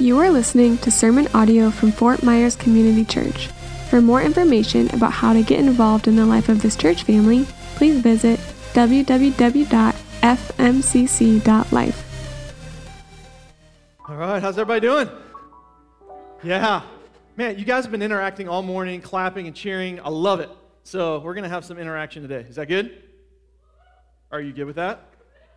You are listening to sermon audio from Fort Myers Community Church. For more information about how to get involved in the life of this church family, please visit www.fmcc.life. All right, how's everybody doing? Yeah. Man, you guys have been interacting all morning, clapping and cheering. I love it. So, we're going to have some interaction today. Is that good? Are you good with that?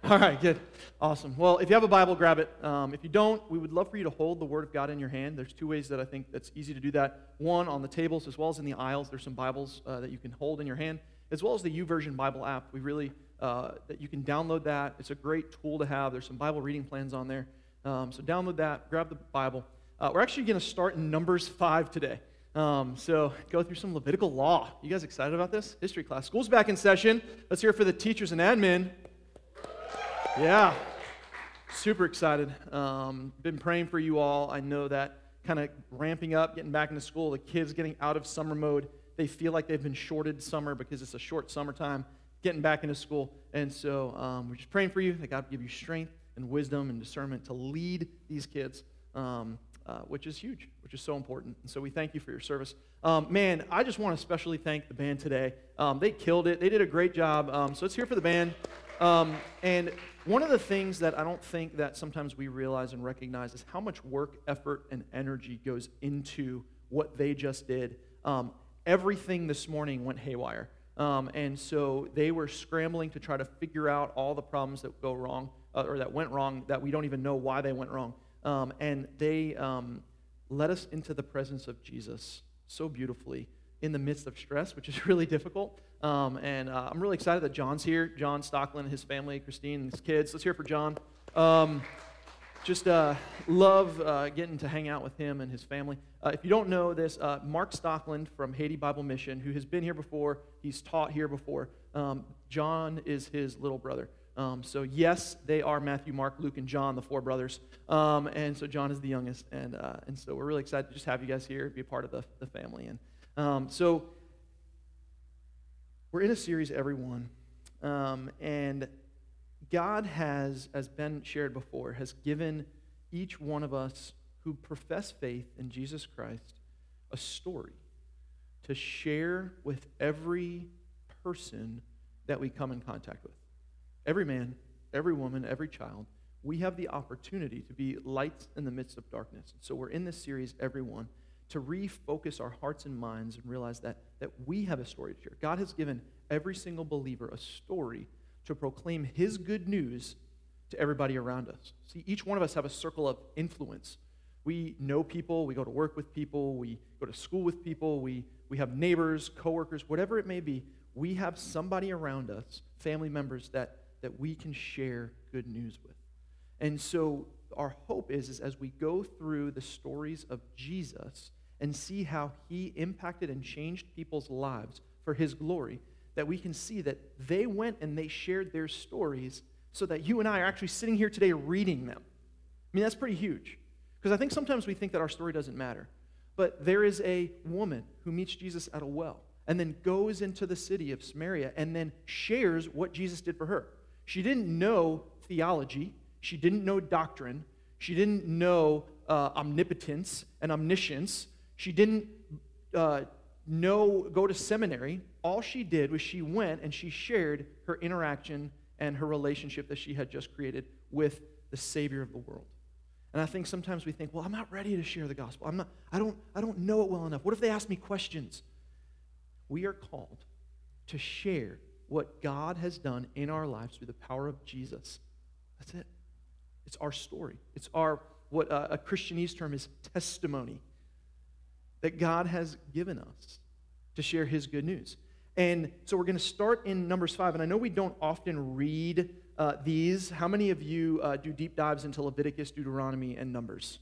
All right, good. Awesome. Well, if you have a Bible, grab it. Um, if you don't, we would love for you to hold the Word of God in your hand. There's two ways that I think that's easy to do that. One, on the tables as well as in the aisles, there's some Bibles uh, that you can hold in your hand, as well as the YouVersion Bible app. We really, uh, that you can download that. It's a great tool to have. There's some Bible reading plans on there. Um, so download that, grab the Bible. Uh, we're actually going to start in Numbers 5 today. Um, so go through some Levitical law. You guys excited about this? History class. School's back in session. Let's hear it for the teachers and admin. Yeah, super excited. Um, been praying for you all. I know that kind of ramping up, getting back into school, the kids getting out of summer mode. They feel like they've been shorted summer because it's a short summertime, getting back into school. And so um, we're just praying for you that God give you strength and wisdom and discernment to lead these kids, um, uh, which is huge, which is so important. And so we thank you for your service. Um, man, I just want to especially thank the band today. Um, they killed it. They did a great job. Um, so let's hear for the band. Um, and one of the things that I don't think that sometimes we realize and recognize is how much work, effort, and energy goes into what they just did. Um, everything this morning went haywire. Um, and so they were scrambling to try to figure out all the problems that go wrong uh, or that went wrong that we don't even know why they went wrong. Um, and they um, led us into the presence of Jesus so beautifully in the midst of stress, which is really difficult. Um, and uh, I'm really excited that John's here. John Stockland and his family, Christine and his kids. Let's hear for John. Um, just uh, love uh, getting to hang out with him and his family. Uh, if you don't know this, uh, Mark Stockland from Haiti Bible Mission, who has been here before, he's taught here before. Um, John is his little brother. Um, so, yes, they are Matthew, Mark, Luke, and John, the four brothers. Um, and so, John is the youngest. And, uh, and so, we're really excited to just have you guys here, be a part of the, the family. And um, so, we're in a series, everyone, um, and God has, as Ben shared before, has given each one of us who profess faith in Jesus Christ a story to share with every person that we come in contact with. Every man, every woman, every child, we have the opportunity to be lights in the midst of darkness. So we're in this series, everyone to refocus our hearts and minds and realize that, that we have a story to share. God has given every single believer a story to proclaim his good news to everybody around us. See, each one of us have a circle of influence. We know people, we go to work with people, we go to school with people, we, we have neighbors, coworkers, whatever it may be. We have somebody around us, family members, that, that we can share good news with. And so our hope is, is as we go through the stories of Jesus, and see how he impacted and changed people's lives for his glory, that we can see that they went and they shared their stories so that you and I are actually sitting here today reading them. I mean, that's pretty huge. Because I think sometimes we think that our story doesn't matter. But there is a woman who meets Jesus at a well and then goes into the city of Samaria and then shares what Jesus did for her. She didn't know theology, she didn't know doctrine, she didn't know uh, omnipotence and omniscience, she didn't uh, know, go to seminary. All she did was she went and she shared her interaction and her relationship that she had just created with the Savior of the world. And I think sometimes we think, well, I'm not ready to share the gospel. I'm not, I, don't, I don't know it well enough. What if they ask me questions? We are called to share what God has done in our lives through the power of Jesus. That's it. It's our story. It's our, what uh, a Christianese term is testimony that God has given us to share his good news. And so we're going to start in Numbers 5. And I know we don't often read uh, these. How many of you uh, do deep dives into Leviticus, Deuteronomy, and Numbers?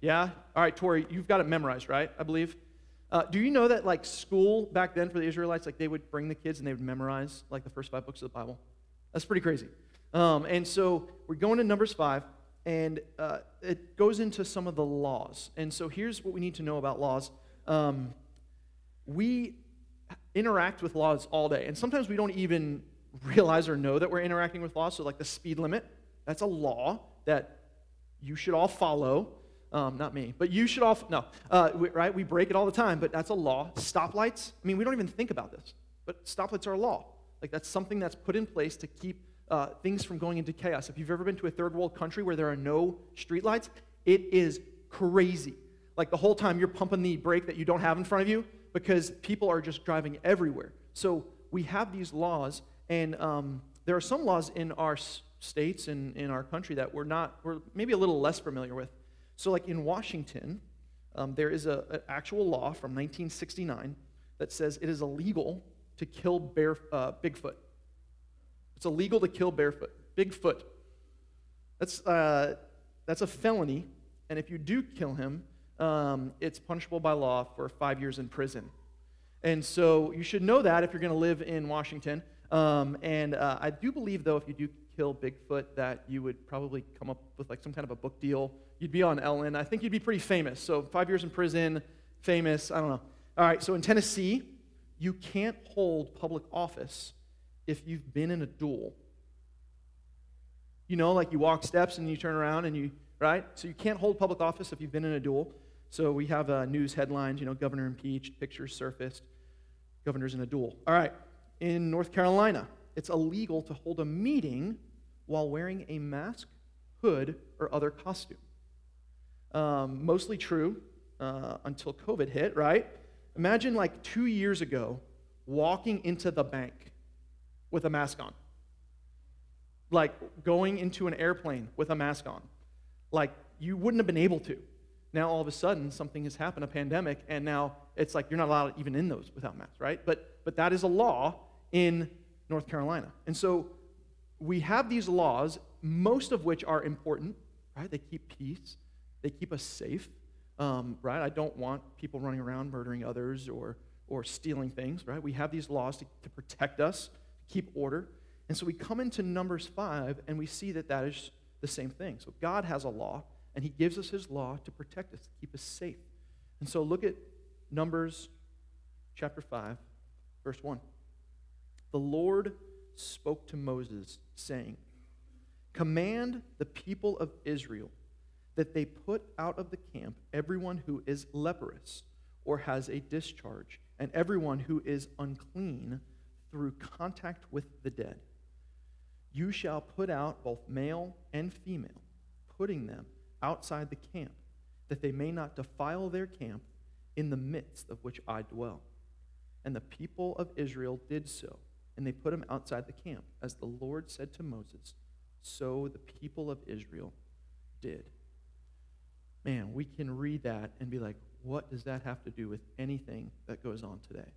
Yeah? All right, Tori, you've got it memorized, right? I believe. Uh, do you know that, like, school back then for the Israelites, like, they would bring the kids and they would memorize, like, the first five books of the Bible? That's pretty crazy. Um, and so we're going to Numbers 5 and uh, it goes into some of the laws. And so here's what we need to know about laws. Um, we interact with laws all day, and sometimes we don't even realize or know that we're interacting with laws. So, like the speed limit, that's a law that you should all follow. Um, not me, but you should all, no, uh, we, right? We break it all the time, but that's a law. Stoplights, I mean, we don't even think about this, but stoplights are a law. Like, that's something that's put in place to keep uh, things from going into chaos. If you've ever been to a third world country where there are no streetlights, it is crazy. Like, the whole time you're pumping the brake that you don't have in front of you because people are just driving everywhere. So, we have these laws, and um, there are some laws in our states and in our country that we're not, we're maybe a little less familiar with. So, like in Washington, um, there is an actual law from 1969 that says it is illegal to kill bear, uh, Bigfoot. It's illegal to kill barefoot, Bigfoot. That's, uh, that's a felony, and if you do kill him, um, it's punishable by law for five years in prison. And so you should know that if you're going to live in Washington. Um, and uh, I do believe, though, if you do kill Bigfoot, that you would probably come up with like some kind of a book deal You'd be on Ellen. I think you'd be pretty famous. So, five years in prison, famous, I don't know. All right, so in Tennessee, you can't hold public office if you've been in a duel. You know, like you walk steps and you turn around and you, right? So, you can't hold public office if you've been in a duel. So, we have uh, news headlines, you know, governor impeached, pictures surfaced, governor's in a duel. All right, in North Carolina, it's illegal to hold a meeting while wearing a mask, hood, or other costume um, mostly true uh, until COVID hit, right? Imagine like two years ago walking into the bank with a mask on. Like going into an airplane with a mask on. Like you wouldn't have been able to. Now all of a sudden something has happened, a pandemic, and now it's like you're not allowed even in those without masks, right? But but that is a law in North Carolina. And so we have these laws, most of which are important, right? They keep peace. They keep us safe, um, right? I don't want people running around murdering others or, or stealing things, right? We have these laws to, to protect us, keep order. And so we come into Numbers 5 and we see that that is the same thing. So God has a law, and He gives us His law to protect us, to keep us safe. And so look at Numbers chapter 5, verse 1. The Lord spoke to Moses, saying, Command the people of Israel that they put out of the camp everyone who is leprous or has a discharge, and everyone who is unclean through contact with the dead. You shall put out both male and female, putting them outside the camp, that they may not defile their camp in the midst of which I dwell. And the people of Israel did so, and they put him outside the camp, as the Lord said to Moses. So the people of Israel did man, we can read that and be like, what does that have to do with anything that goes on today?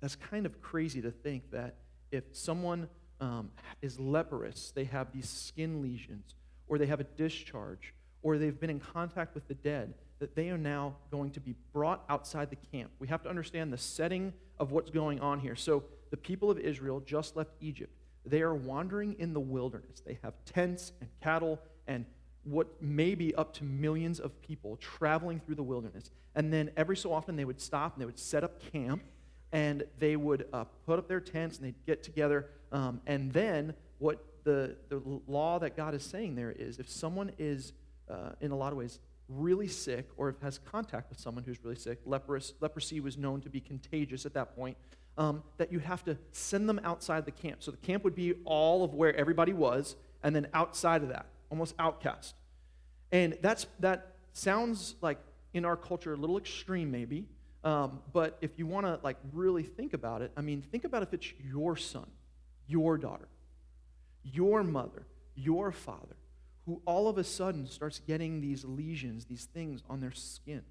That's kind of crazy to think that if someone um, is leprous, they have these skin lesions, or they have a discharge, or they've been in contact with the dead, that they are now going to be brought outside the camp. We have to understand the setting of what's going on here. So, the people of Israel just left Egypt. They are wandering in the wilderness. They have tents and cattle and what may be up to millions of people traveling through the wilderness. And then every so often they would stop and they would set up camp and they would uh, put up their tents and they'd get together. Um, and then what the, the law that God is saying there is if someone is, uh, in a lot of ways, really sick or has contact with someone who's really sick, leprous, leprosy was known to be contagious at that point, um, that you have to send them outside the camp. So the camp would be all of where everybody was, and then outside of that, almost outcast. And that's, that sounds like in our culture a little extreme, maybe. Um, but if you want to like really think about it, I mean, think about if it's your son, your daughter, your mother, your father, who all of a sudden starts getting these lesions, these things on their skin,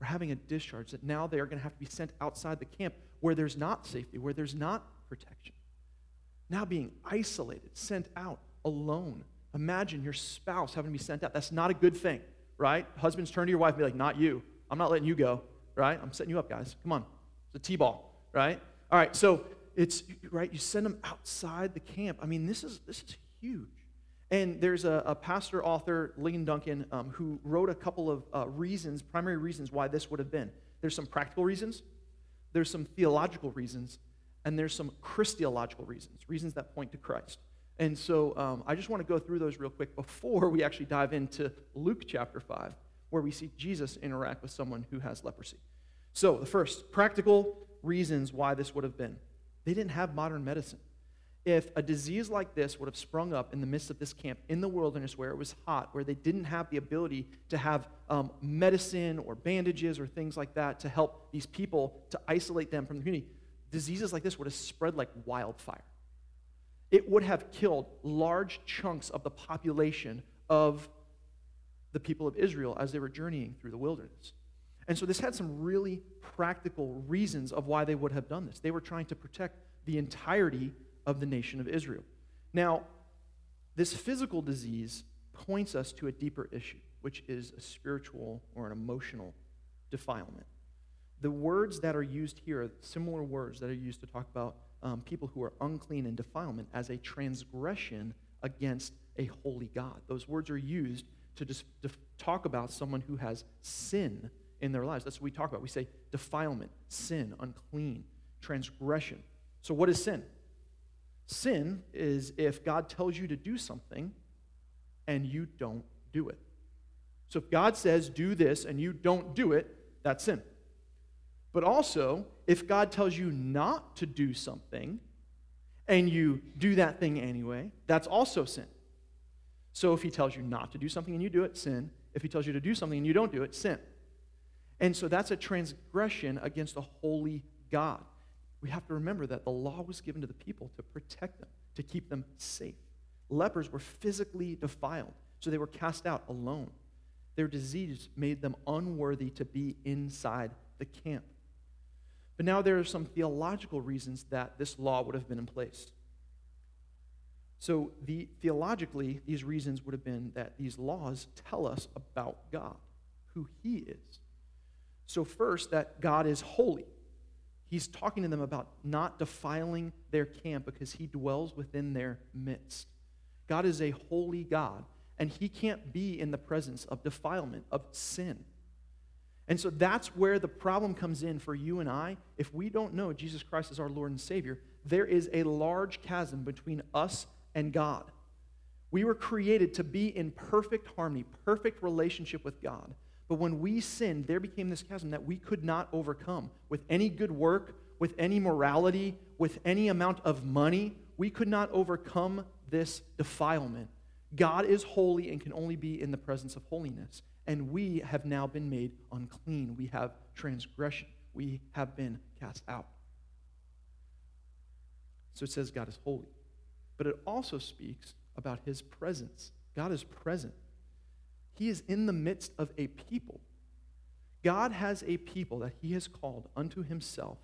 or having a discharge, that now they are going to have to be sent outside the camp where there's not safety, where there's not protection. Now being isolated, sent out alone Imagine your spouse having to be sent out. That's not a good thing, right? Husbands turn to your wife and be like, Not you. I'm not letting you go, right? I'm setting you up, guys. Come on. It's a T ball, right? All right, so it's, right, you send them outside the camp. I mean, this is, this is huge. And there's a, a pastor author, Ligon Duncan, um, who wrote a couple of uh, reasons, primary reasons why this would have been. There's some practical reasons, there's some theological reasons, and there's some Christological reasons, reasons that point to Christ. And so um, I just want to go through those real quick before we actually dive into Luke chapter 5. Where we see Jesus interact with someone who has leprosy. So, the first practical reasons why this would have been they didn't have modern medicine. If a disease like this would have sprung up in the midst of this camp in the wilderness where it was hot, where they didn't have the ability to have um, medicine or bandages or things like that to help these people to isolate them from the community, diseases like this would have spread like wildfire. It would have killed large chunks of the population of the people of Israel as they were journeying through the wilderness. And so this had some really practical reasons of why they would have done this. They were trying to protect the entirety of the nation of Israel. Now, this physical disease points us to a deeper issue, which is a spiritual or an emotional defilement. The words that are used here are similar words that are used to talk about um, people who are unclean and defilement as a transgression against a holy God. Those words are used to just talk about someone who has sin in their lives. That's what we talk about. We say defilement, sin, unclean, transgression. So, what is sin? Sin is if God tells you to do something and you don't do it. So, if God says, do this, and you don't do it, that's sin. But also, if God tells you not to do something and you do that thing anyway, that's also sin. So if he tells you not to do something and you do it, sin. If he tells you to do something and you don't do it, sin. And so that's a transgression against a holy God. We have to remember that the law was given to the people to protect them, to keep them safe. Lepers were physically defiled, so they were cast out alone. Their disease made them unworthy to be inside the camp. But now there are some theological reasons that this law would have been in place. So, the, theologically, these reasons would have been that these laws tell us about God, who He is. So, first, that God is holy. He's talking to them about not defiling their camp because He dwells within their midst. God is a holy God, and He can't be in the presence of defilement, of sin. And so that's where the problem comes in for you and I. If we don't know Jesus Christ as our Lord and Savior, there is a large chasm between us and God. We were created to be in perfect harmony, perfect relationship with God. But when we sinned, there became this chasm that we could not overcome. With any good work, with any morality, with any amount of money, we could not overcome this defilement. God is holy and can only be in the presence of holiness. And we have now been made unclean. We have transgression. We have been cast out. So it says God is holy but it also speaks about his presence. God is present, he is in the midst of a people. God has a people that he has called unto himself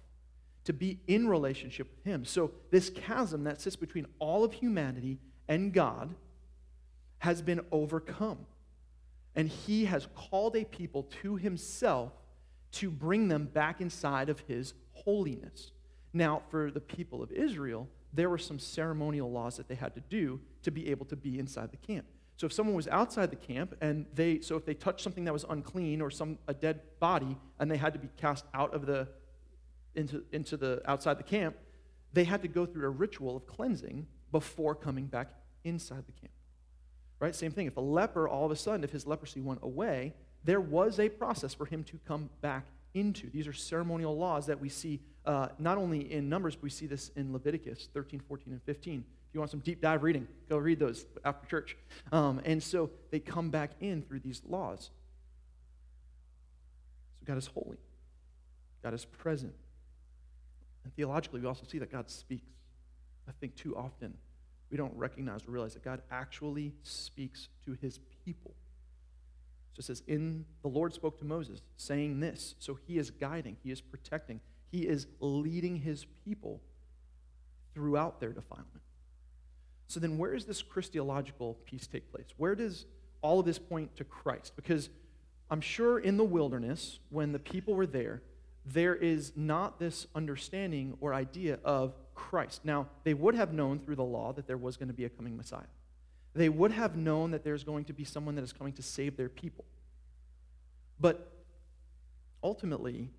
to be in relationship with him. So, this chasm that sits between all of humanity and God has been overcome. And he has called a people to himself to bring them back inside of his holiness. Now, for the people of Israel, there were some ceremonial laws that they had to do to be able to be inside the camp. So if someone was outside the camp and they so if they touched something that was unclean or some a dead body and they had to be cast out of the into into the outside the camp, they had to go through a ritual of cleansing before coming back inside the camp. Right? Same thing. If a leper all of a sudden if his leprosy went away, there was a process for him to come back into. These are ceremonial laws that we see uh, not only in Numbers, but we see this in Leviticus 13, 14, and 15. If you want some deep dive reading, go read those after church. Um, and so they come back in through these laws. So God is holy, God is present. And theologically, we also see that God speaks. I think too often we don't recognize or realize that God actually speaks to his people. So it says, In the Lord spoke to Moses, saying this. So he is guiding, he is protecting, he is leading his people throughout their defilement. So then, where does this Christological piece take place? Where does all of this point to Christ? Because I'm sure in the wilderness, when the people were there, there is not this understanding or idea of Christ. Now, they would have known through the law that there was going to be a coming Messiah. They would have known that there's going to be someone that is coming to save their people. But ultimately,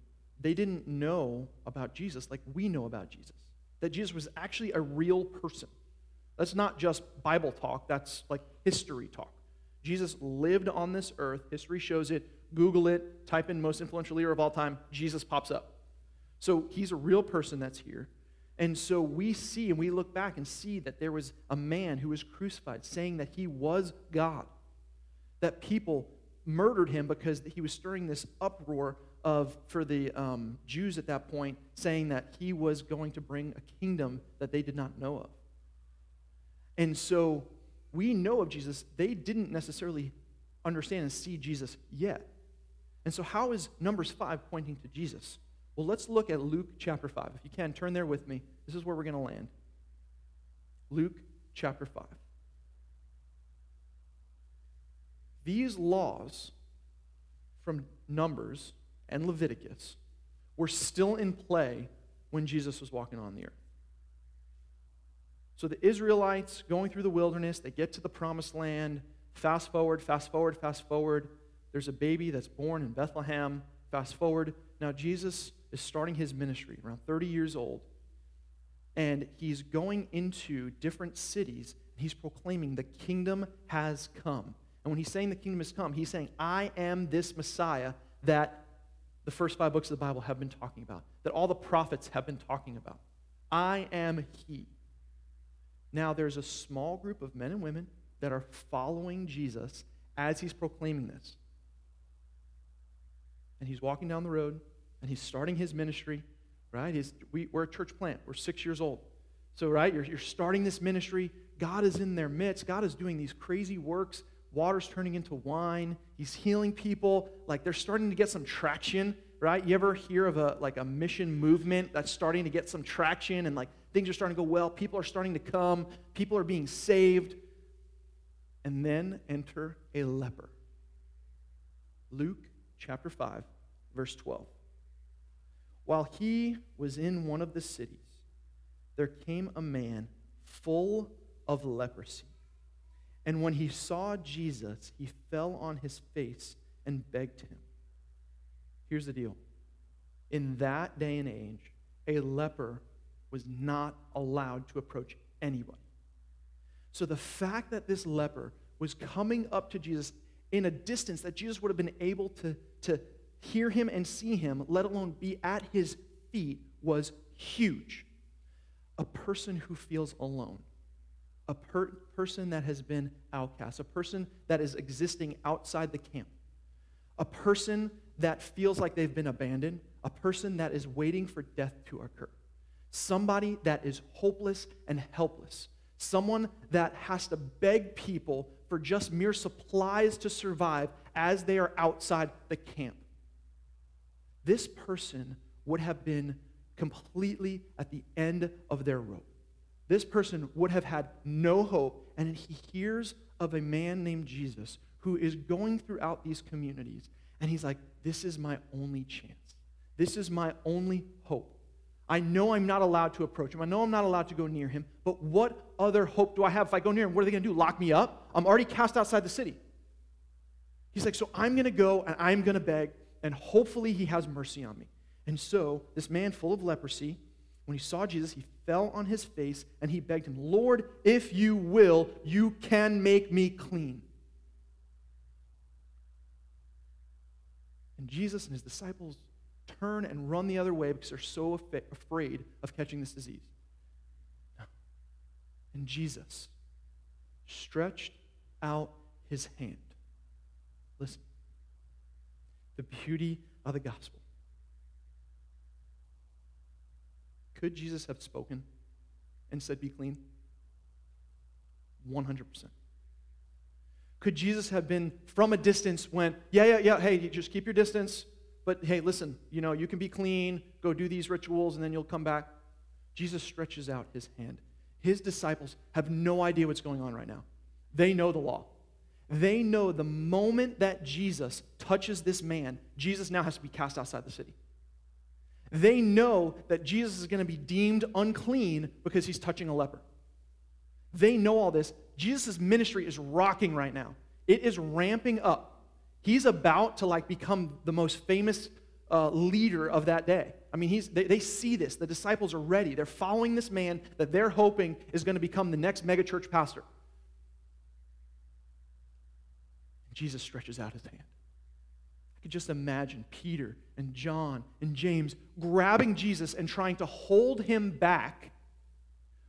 they didn't know about Jesus like we know about Jesus. That Jesus was actually a real person. That's not just Bible talk, that's like history talk. Jesus lived on this earth. History shows it Google it, type in most influential leader of all time, Jesus pops up. So he's a real person that's here. And so we see and we look back and see that there was a man who was crucified saying that he was God. That people murdered him because he was stirring this uproar of for the um, Jews at that point, saying that he was going to bring a kingdom that they did not know of. And so we know of Jesus. They didn't necessarily understand and see Jesus yet. And so, how is Numbers 5 pointing to Jesus? Well, let's look at Luke chapter 5. If you can, turn there with me. This is where we're going to land. Luke chapter 5. These laws from Numbers and Leviticus were still in play when Jesus was walking on the earth. So the Israelites going through the wilderness, they get to the promised land. Fast forward, fast forward, fast forward. There's a baby that's born in Bethlehem. Fast forward. Now Jesus is starting his ministry around 30 years old. And he's going into different cities. And he's proclaiming the kingdom has come. And when he's saying the kingdom has come, he's saying, I am this Messiah that the first five books of the Bible have been talking about, that all the prophets have been talking about. I am He. Now, there's a small group of men and women that are following Jesus as he's proclaiming this. And he's walking down the road and he's starting his ministry, right? He's, we, are a church plant, we're six years old. So, right, you're, you're starting this ministry. God is in their midst. God is doing these crazy works water's turning into wine. He's healing people. Like they're starting to get some traction, right? You ever hear of a like a mission movement that's starting to get some traction and like things are starting to go well, people are starting to come, people are being saved. And then enter a leper. Luke chapter 5, verse 12. While he was in one of the cities, there came a man full of leprosy. And when he saw Jesus, he fell on his face and begged him. Here's the deal in that day and age, a leper was not allowed to approach anybody. So the fact that this leper was coming up to Jesus in a distance that Jesus would have been able to, to hear him and see him, let alone be at his feet, was huge. A person who feels alone. A per- person that has been outcast, a person that is existing outside the camp, a person that feels like they've been abandoned, a person that is waiting for death to occur, somebody that is hopeless and helpless, someone that has to beg people for just mere supplies to survive as they are outside the camp. This person would have been completely at the end of their rope. This person would have had no hope, and he hears of a man named Jesus who is going throughout these communities, and he's like, This is my only chance. This is my only hope. I know I'm not allowed to approach him. I know I'm not allowed to go near him, but what other hope do I have if I go near him? What are they going to do? Lock me up? I'm already cast outside the city. He's like, So I'm going to go and I'm going to beg, and hopefully he has mercy on me. And so, this man full of leprosy, when he saw Jesus, he fell on his face and he begged him, Lord, if you will, you can make me clean. And Jesus and his disciples turn and run the other way because they're so af- afraid of catching this disease. And Jesus stretched out his hand. Listen, the beauty of the gospel. Could Jesus have spoken and said, Be clean? 100%. Could Jesus have been from a distance, went, Yeah, yeah, yeah, hey, just keep your distance, but hey, listen, you know, you can be clean, go do these rituals, and then you'll come back? Jesus stretches out his hand. His disciples have no idea what's going on right now. They know the law. They know the moment that Jesus touches this man, Jesus now has to be cast outside the city. They know that Jesus is going to be deemed unclean because he's touching a leper. They know all this. Jesus' ministry is rocking right now. It is ramping up. He's about to like become the most famous uh, leader of that day. I mean, he's, they, they see this. The disciples are ready. They're following this man that they're hoping is going to become the next megachurch pastor. Jesus stretches out his hand. I could just imagine Peter and John and James grabbing Jesus and trying to hold him back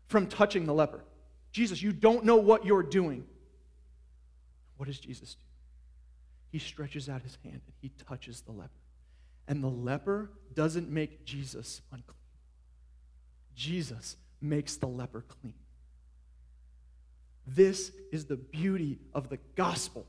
from touching the leper. Jesus, you don't know what you're doing. What does Jesus do? He stretches out his hand and he touches the leper. And the leper doesn't make Jesus unclean. Jesus makes the leper clean. This is the beauty of the gospel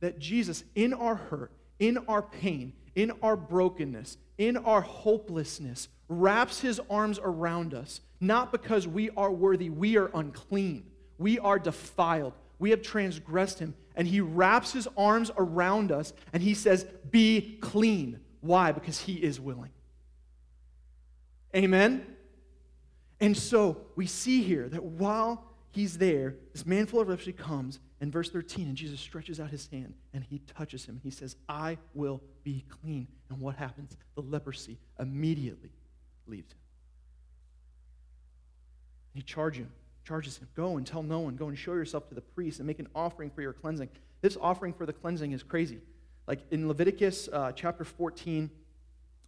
that Jesus, in our hurt, in our pain, in our brokenness, in our hopelessness, wraps his arms around us, not because we are worthy, we are unclean, we are defiled, we have transgressed him. And he wraps his arms around us and he says, Be clean. Why? Because he is willing. Amen? And so we see here that while he's there, this man full of leprosy comes, and verse 13, and Jesus stretches out his hand and he touches him. And he says, I will be clean. And what happens? The leprosy immediately leaves him. He charges him, charges him, go and tell no one, go and show yourself to the priest and make an offering for your cleansing. This offering for the cleansing is crazy. Like in Leviticus uh, chapter 14,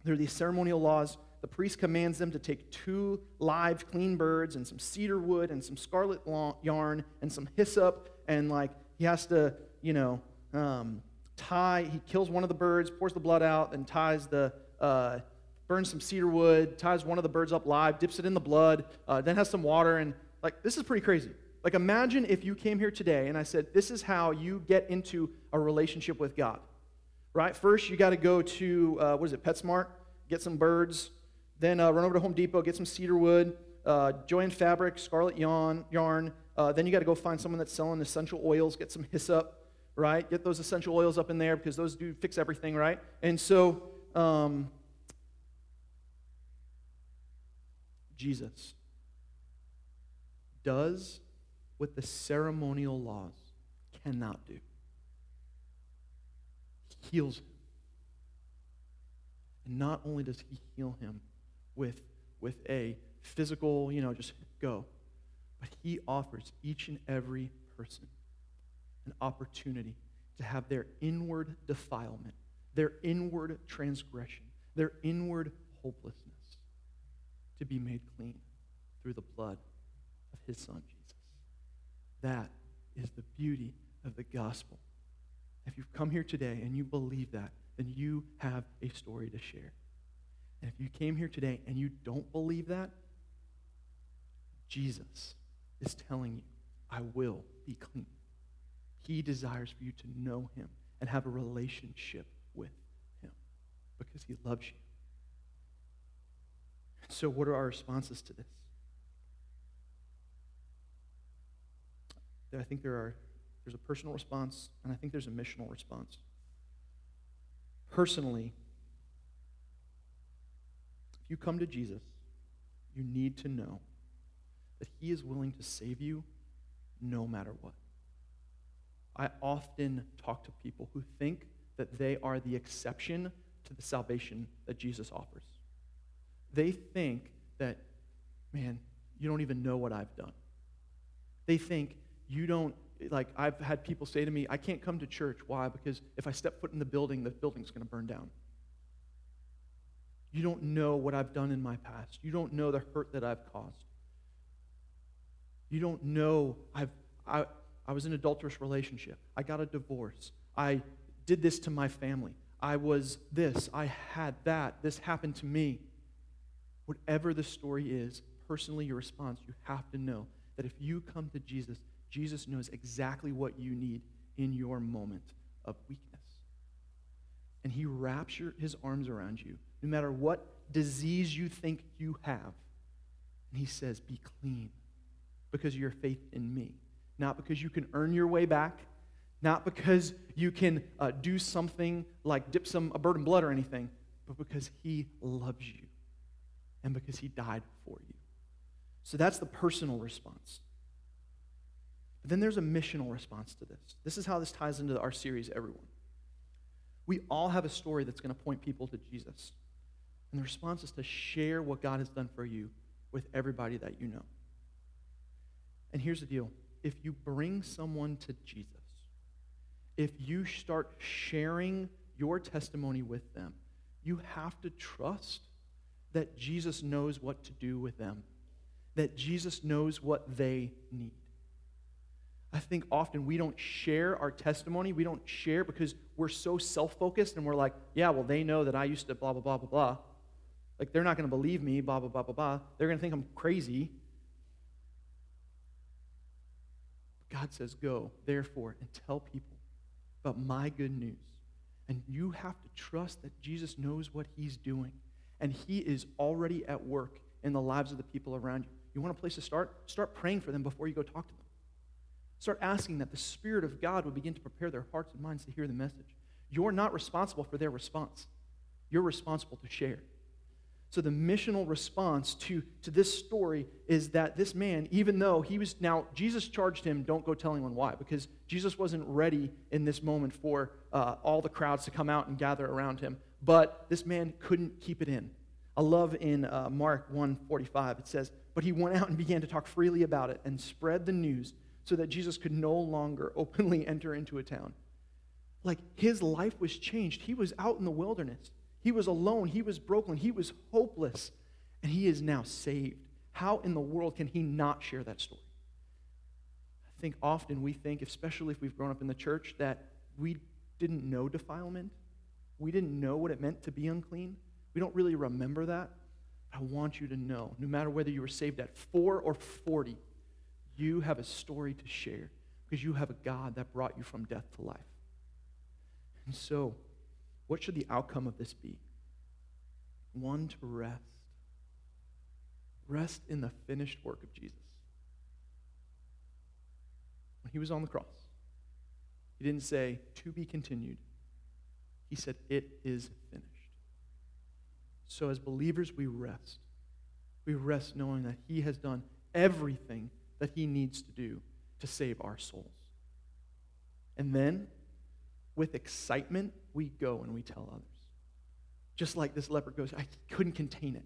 there are these ceremonial laws the priest commands them to take two live clean birds and some cedar wood and some scarlet yarn and some hyssop and like he has to you know um, tie he kills one of the birds pours the blood out and ties the uh, burns some cedar wood ties one of the birds up live dips it in the blood uh, then has some water and like this is pretty crazy. Like imagine if you came here today and i said this is how you get into a relationship with god. Right? First you got to go to uh, what is it petsmart? Get some birds then uh, run over to Home Depot, get some cedar wood, uh, fabric, scarlet yarn. yarn. Uh, then you got to go find someone that's selling essential oils, get some hyssop, right? Get those essential oils up in there because those do fix everything, right? And so, um, Jesus does what the ceremonial laws cannot do. He heals him. And not only does he heal him, with, with a physical, you know, just go. But he offers each and every person an opportunity to have their inward defilement, their inward transgression, their inward hopelessness to be made clean through the blood of his son, Jesus. That is the beauty of the gospel. If you've come here today and you believe that, then you have a story to share. And if you came here today and you don't believe that, Jesus is telling you, I will be clean. He desires for you to know him and have a relationship with him because he loves you. So, what are our responses to this? I think there are there's a personal response and I think there's a missional response. Personally, you come to Jesus, you need to know that He is willing to save you no matter what. I often talk to people who think that they are the exception to the salvation that Jesus offers. They think that, man, you don't even know what I've done. They think you don't, like, I've had people say to me, I can't come to church. Why? Because if I step foot in the building, the building's going to burn down. You don't know what I've done in my past. You don't know the hurt that I've caused. You don't know I've, I, I was in an adulterous relationship. I got a divorce. I did this to my family. I was this. I had that. This happened to me. Whatever the story is, personally, your response, you have to know that if you come to Jesus, Jesus knows exactly what you need in your moment of weakness. And he wraps your, his arms around you no matter what disease you think you have. And he says, Be clean because of your faith in me. Not because you can earn your way back, not because you can uh, do something like dip some a bird in blood or anything, but because he loves you and because he died for you. So that's the personal response. But then there's a missional response to this. This is how this ties into our series, Everyone. We all have a story that's going to point people to Jesus. And the response is to share what God has done for you with everybody that you know. And here's the deal if you bring someone to Jesus, if you start sharing your testimony with them. You have to trust that Jesus knows what to do with them, that Jesus knows what they need. I think often we don't share our testimony. We don't share because we're so self focused and we're like, yeah, well, they know that I used to blah, blah, blah, blah, blah. Like, they're not going to believe me, blah, blah, blah, blah, blah. They're going to think I'm crazy. God says, go, therefore, and tell people about my good news. And you have to trust that Jesus knows what he's doing. And he is already at work in the lives of the people around you. You want a place to start? Start praying for them before you go talk to them. Start asking that the Spirit of God would begin to prepare their hearts and minds to hear the message. You're not responsible for their response, you're responsible to share. So, the missional response to, to this story is that this man, even though he was now, Jesus charged him, don't go tell anyone why, because Jesus wasn't ready in this moment for uh, all the crowds to come out and gather around him. But this man couldn't keep it in. I love in uh, Mark 1:45 it says, "But he went out and began to talk freely about it and spread the news so that Jesus could no longer openly enter into a town. Like his life was changed. He was out in the wilderness. He was alone. He was broken. He was hopeless. And he is now saved. How in the world can he not share that story? I think often we think, especially if we've grown up in the church, that we didn't know defilement. We didn't know what it meant to be unclean. We don't really remember that. I want you to know, no matter whether you were saved at four or 40, you have a story to share because you have a God that brought you from death to life. And so, what should the outcome of this be? One, to rest. Rest in the finished work of Jesus. When he was on the cross, he didn't say, to be continued. He said, it is finished. So, as believers, we rest. We rest knowing that he has done everything that he needs to do to save our souls. And then, with excitement, we go and we tell others. Just like this leper goes, I couldn't contain it.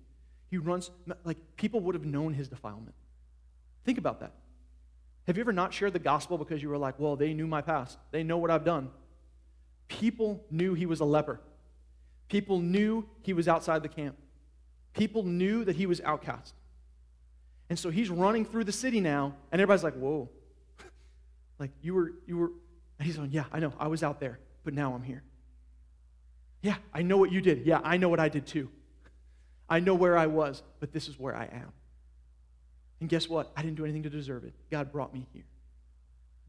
He runs, like people would have known his defilement. Think about that. Have you ever not shared the gospel because you were like, well, they knew my past, they know what I've done? People knew he was a leper. People knew he was outside the camp. People knew that he was outcast. And so he's running through the city now, and everybody's like, whoa. like, you were, you were, and he's going, yeah, I know, I was out there, but now I'm here. Yeah, I know what you did. Yeah, I know what I did too. I know where I was, but this is where I am. And guess what? I didn't do anything to deserve it. God brought me here.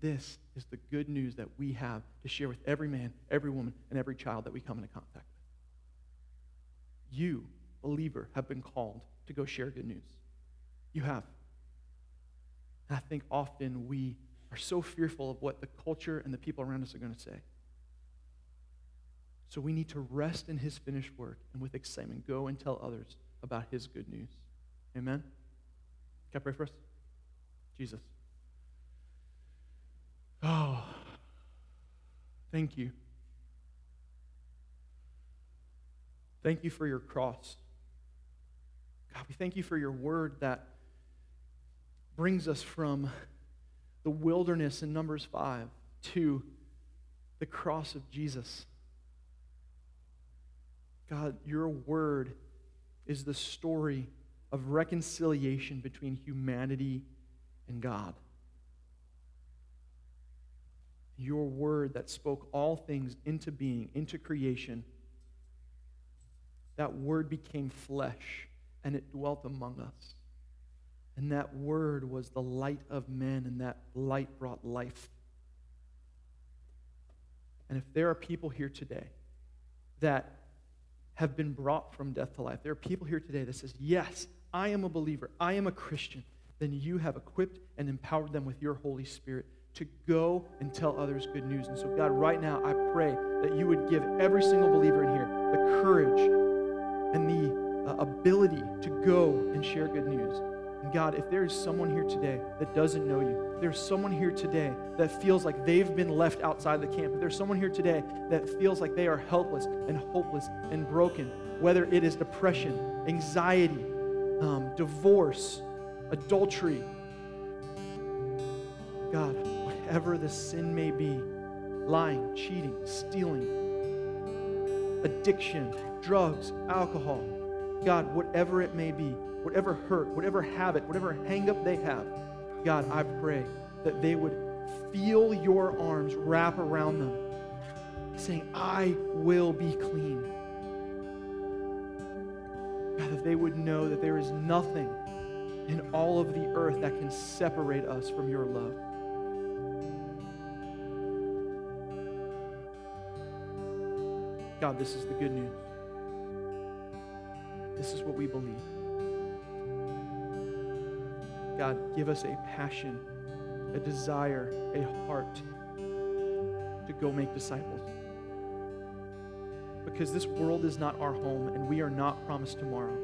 This is the good news that we have to share with every man, every woman, and every child that we come into contact with. You, believer, have been called to go share good news. You have. And I think often we are so fearful of what the culture and the people around us are going to say. So we need to rest in his finished work and with excitement go and tell others about his good news. Amen? Can I pray for us? Jesus. Oh, thank you. Thank you for your cross. God, we thank you for your word that brings us from the wilderness in Numbers 5 to the cross of Jesus. God, your word is the story of reconciliation between humanity and God. Your word that spoke all things into being, into creation, that word became flesh and it dwelt among us. And that word was the light of men, and that light brought life. And if there are people here today that have been brought from death to life, there are people here today that says, "Yes, I am a believer. I am a Christian." Then you have equipped and empowered them with your Holy Spirit to go and tell others good news. And so, God, right now, I pray that you would give every single believer in here the courage and the uh, ability to go and share good news. And God, if there is someone here today that doesn't know you, there's someone here today that feels like they've been left outside the camp, if there's someone here today that feels like they are helpless and hopeless and broken, whether it is depression, anxiety, um, divorce, adultery, God, whatever the sin may be, lying, cheating, stealing, addiction, drugs, alcohol, God, whatever it may be, whatever hurt, whatever habit, whatever hangup they have, God, I pray that they would feel your arms wrap around them, saying, I will be clean. God, that they would know that there is nothing in all of the earth that can separate us from your love. God, this is the good news. This is what we believe. God, give us a passion, a desire, a heart to go make disciples. Because this world is not our home and we are not promised tomorrow.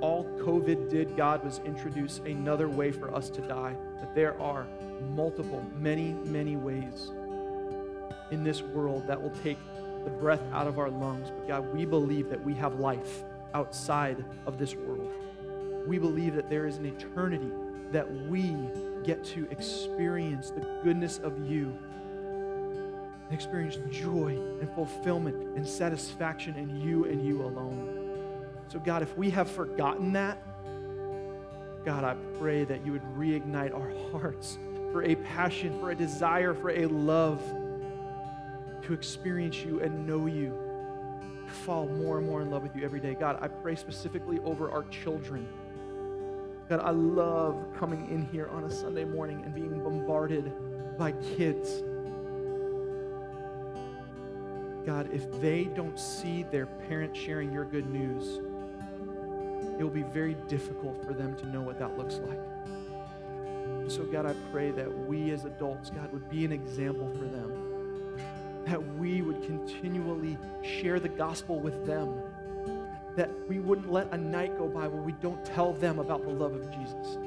All COVID did, God, was introduce another way for us to die. That there are multiple, many, many ways in this world that will take the breath out of our lungs. But God, we believe that we have life outside of this world. We believe that there is an eternity that we get to experience the goodness of you and experience joy and fulfillment and satisfaction in you and you alone. So, God, if we have forgotten that, God, I pray that you would reignite our hearts for a passion, for a desire, for a love to experience you and know you, fall more and more in love with you every day. God, I pray specifically over our children. God, I love coming in here on a Sunday morning and being bombarded by kids. God, if they don't see their parents sharing your good news, it will be very difficult for them to know what that looks like. So, God, I pray that we as adults, God, would be an example for them that we would continually share the gospel with them, that we wouldn't let a night go by where we don't tell them about the love of Jesus.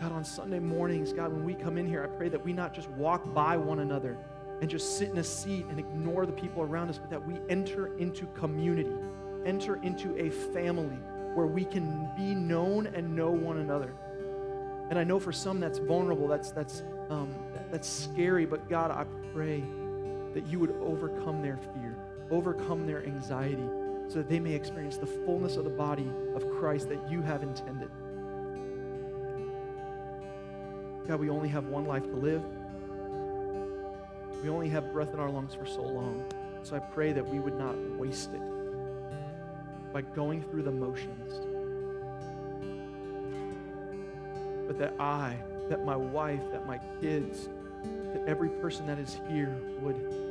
God, on Sunday mornings, God, when we come in here, I pray that we not just walk by one another and just sit in a seat and ignore the people around us, but that we enter into community, enter into a family where we can be known and know one another. And I know for some that's vulnerable, that's, that's, um, that's scary, but God, I pray that you would overcome their fear, overcome their anxiety, so that they may experience the fullness of the body of Christ that you have intended. God, we only have one life to live. We only have breath in our lungs for so long. So I pray that we would not waste it by going through the motions. But that I, that my wife, that my kids, that every person that is here would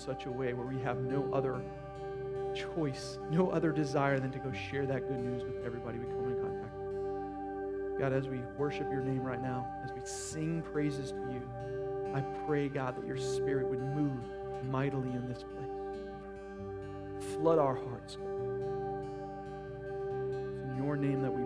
such a way where we have no other choice, no other desire than to go share that good news with everybody we come in contact with. God, as we worship your name right now, as we sing praises to you, I pray, God, that your spirit would move mightily in this place. Flood our hearts. It's in your name that we